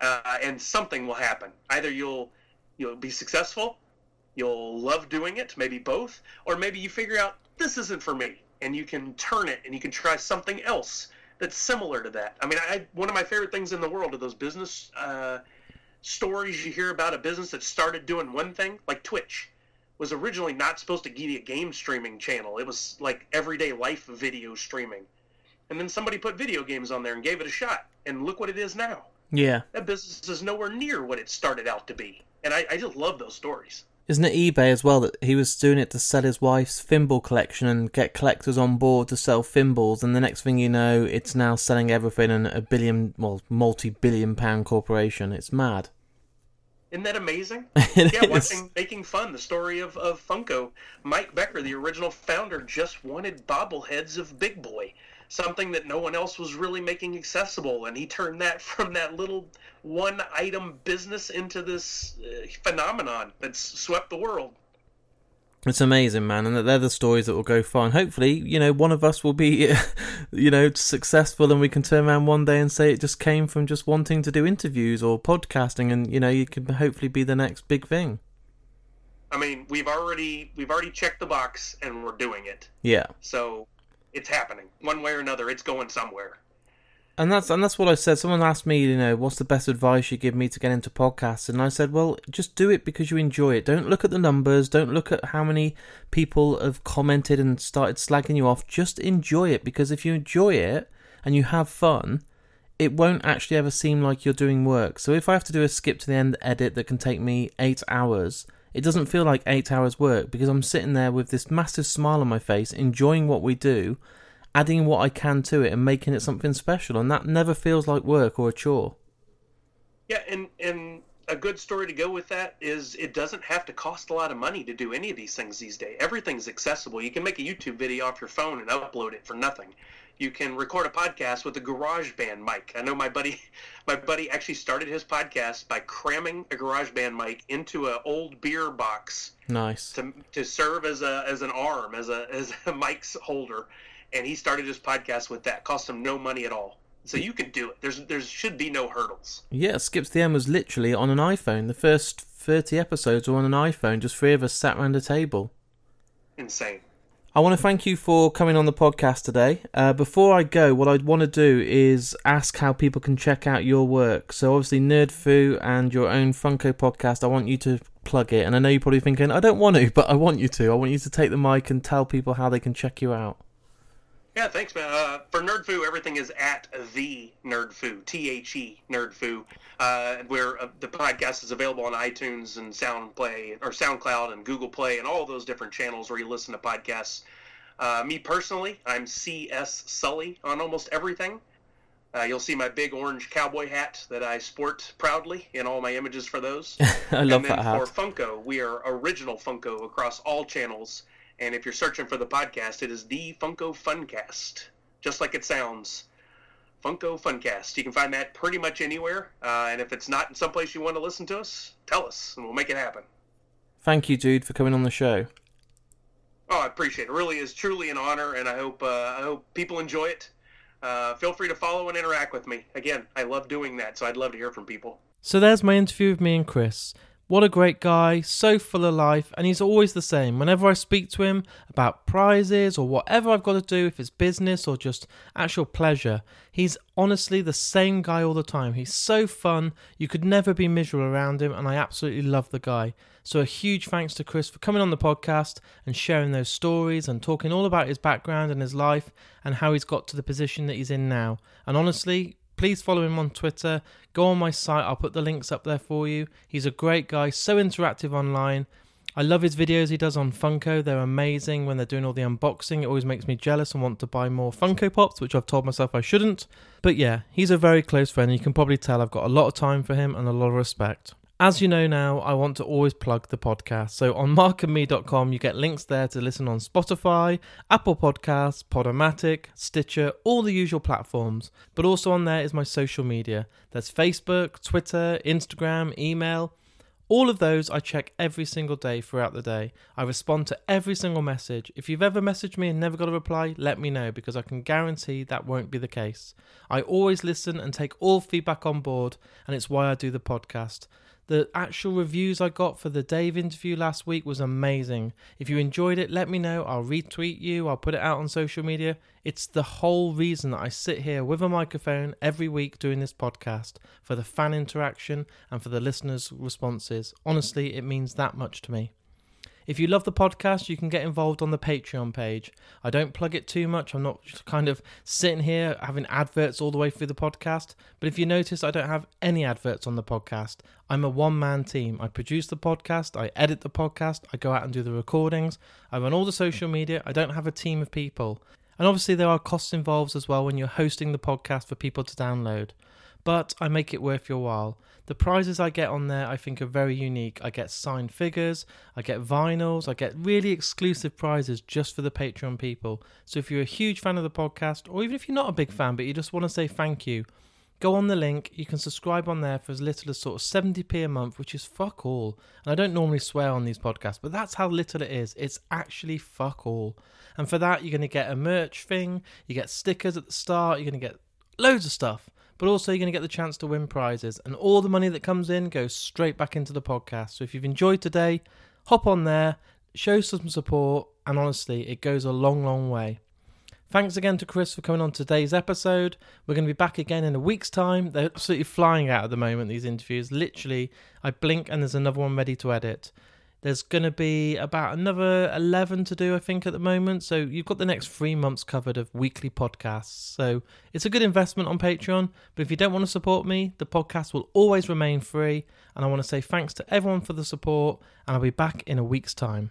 uh, and something will happen. Either you'll you'll be successful, you'll love doing it, maybe both, or maybe you figure out this isn't for me, and you can turn it and you can try something else that's similar to that. I mean, I one of my favorite things in the world are those business uh, stories you hear about a business that started doing one thing, like Twitch was originally not supposed to you a game streaming channel. It was like everyday life video streaming. And then somebody put video games on there and gave it a shot. And look what it is now. yeah. That business is nowhere near what it started out to be. And I, I just love those stories. Isn't it eBay as well that he was doing it to sell his wife's thimble collection and get collectors on board to sell thimbles, and the next thing you know, it's now selling everything and a billion, well, multi-billion pound corporation. It's mad. Isn't that amazing? [LAUGHS] It yeah, is. watching Making Fun, the story of, of Funko. Mike Becker, the original founder, just wanted bobbleheads of Big Boy, something that no one else was really making accessible, and he turned that [LAUGHS] from that little one item business into this uh, phenomenon that's swept the world. It's amazing, man, and they're the stories that will go far. And hopefully, you know, one of us will be, [LAUGHS] you know, successful, and we can turn around one day and say it just came from just wanting to do interviews or podcasting, and you know, you can hopefully be the next big thing. I mean, we've already we've already checked the box, and we're doing it. Yeah, So it's happening one way or another. It's going somewhere. And that's and that's what I said. Someone asked me, you know, what's the best advice you give me to get into podcasts, and I said, well, just do it because you enjoy it. Don't look at the numbers. Don't look at how many people have commented and started slagging you off. Just enjoy it because if you enjoy it and you have fun, it won't actually ever seem like you're doing work. So if I have to do a skip to the end edit that can take me eight hours, it doesn't feel like eight hours work because I'm sitting there with this massive smile on my face, enjoying what we do, adding what I can to it and making it something special. And that never feels like work or a chore. Yeah, and and a good story to go with that is it doesn't have to cost a lot of money to do any of these things these days. Everything's accessible. You can make a YouTube video off your phone and upload it for nothing. You can record a podcast with a GarageBand mic. I know my buddy, [LAUGHS] my buddy actually started his podcast by cramming a GarageBand mic into an old beer box Nice. to to serve as a as an arm as a [LAUGHS] as a mic's holder, and he started his podcast with that. Cost him no money at all. So you can do it. There's there should be no hurdles. Yeah, Skip to the End was literally on an iPhone. The first 30 episodes were on an iPhone, just three of us sat around a table. Insane. I want to thank you for coming on the podcast today. Uh, before I go, what I'd want to do is ask how people can check out your work. So, obviously, Nerd Foo and your own Funko podcast, I want you to plug it. And I know you're probably thinking, I don't want to, but I want you to. I want you to take the mic and tell people how they can check you out. Yeah, thanks, man. Uh, for NerdFoo, everything is at the NerdFoo, T-H-E, NerdFoo. Uh, where uh, the podcast is available on iTunes and SoundPlay or SoundCloud and Google Play and all those different channels where you listen to podcasts. Uh, me personally, I'm C.S. Sully on almost everything. Uh, you'll see my big orange cowboy hat that I sport proudly in all my images for those. [LAUGHS] I love and then that hat. for Funko, we are original Funko across all channels. And if you're searching for the podcast, it is the Funko Funcast, just like it sounds. Funko Funcast. You can find that pretty much anywhere. Uh, and if it's not in some place you want to listen to us, tell us, and we'll make it happen. Thank you, dude, for coming on the show. Oh, I appreciate it. It really is truly an honor, and I hope uh, I hope people enjoy it. Uh, feel free to follow and interact with me. Again, I love doing that, so I'd love to hear from people. So there's my interview with me and Chris. What a great guy, so full of life, and he's always the same. Whenever I speak to him about prizes or whatever I've got to do, if it's business or just actual pleasure, he's honestly the same guy all the time. He's so fun, you could never be miserable around him, and I absolutely love the guy. So a huge thanks to Chris for coming on the podcast and sharing those stories and talking all about his background and his life and how he's got to the position that he's in now. And honestly, please follow him on Twitter. Go on my site, I'll put the links up there for you. He's a great guy, so interactive online. I love his videos he does on Funko. They're amazing when they're doing all the unboxing. It always makes me jealous and want to buy more Funko Pops, which I've told myself I shouldn't. But yeah, he's a very close friend. You can probably tell I've got a lot of time for him and a lot of respect. As you know now, I want to always plug the podcast. So on markandme.com, you get links there to listen on Spotify, Apple Podcasts, Podomatic, Stitcher, all the usual platforms. But also on there is my social media. There's Facebook, Twitter, Instagram, email. All of those I check every single day throughout the day. I respond to every single message. If you've ever messaged me and never got a reply, let me know because I can guarantee that won't be the case. I always listen and take all feedback on board, and it's why I do the podcast. The actual reviews I got for the Dave interview last week was amazing. If you enjoyed it, let me know. I'll retweet you, I'll put it out on social media. It's the whole reason that I sit here with a microphone every week doing this podcast for the fan interaction and for the listeners' responses. Honestly, it means that much to me. If you love the podcast, you can get involved on the Patreon page. I don't plug it too much. I'm not just kind of sitting here having adverts all the way through the podcast. But if you notice, I don't have any adverts on the podcast. I'm a one man team. I produce the podcast, I edit the podcast, I go out and do the recordings, I run all the social media. I don't have a team of people. And obviously, there are costs involved as well when you're hosting the podcast for people to download. But I make it worth your while. The prizes I get on there I think are very unique. I get signed figures, I get vinyls, I get really exclusive prizes just for the Patreon people. So if you're a huge fan of the podcast, or even if you're not a big fan but you just want to say thank you, go on the link. You can subscribe on there for as little as sort of 70p a month, which is fuck all. And I don't normally swear on these podcasts, but that's how little it is. It's actually fuck all. And for that, you're going to get a merch thing, you get stickers at the start, you're going to get loads of stuff but also you're going to get the chance to win prizes. And all the money that comes in goes straight back into the podcast. So if you've enjoyed today, hop on there, show some support, and honestly, it goes a long, long way. Thanks again to Chris for coming on today's episode. We're going to be back again in a week's time. They're absolutely flying out at the moment, these interviews. Literally, I blink and there's another one ready to edit. There's going to be about another 11 to do, I think, at the moment. So you've got the next three months covered of weekly podcasts. So it's a good investment on Patreon. But if you don't want to support me, the podcast will always remain free. And I want to say thanks to everyone for the support. And I'll be back in a week's time.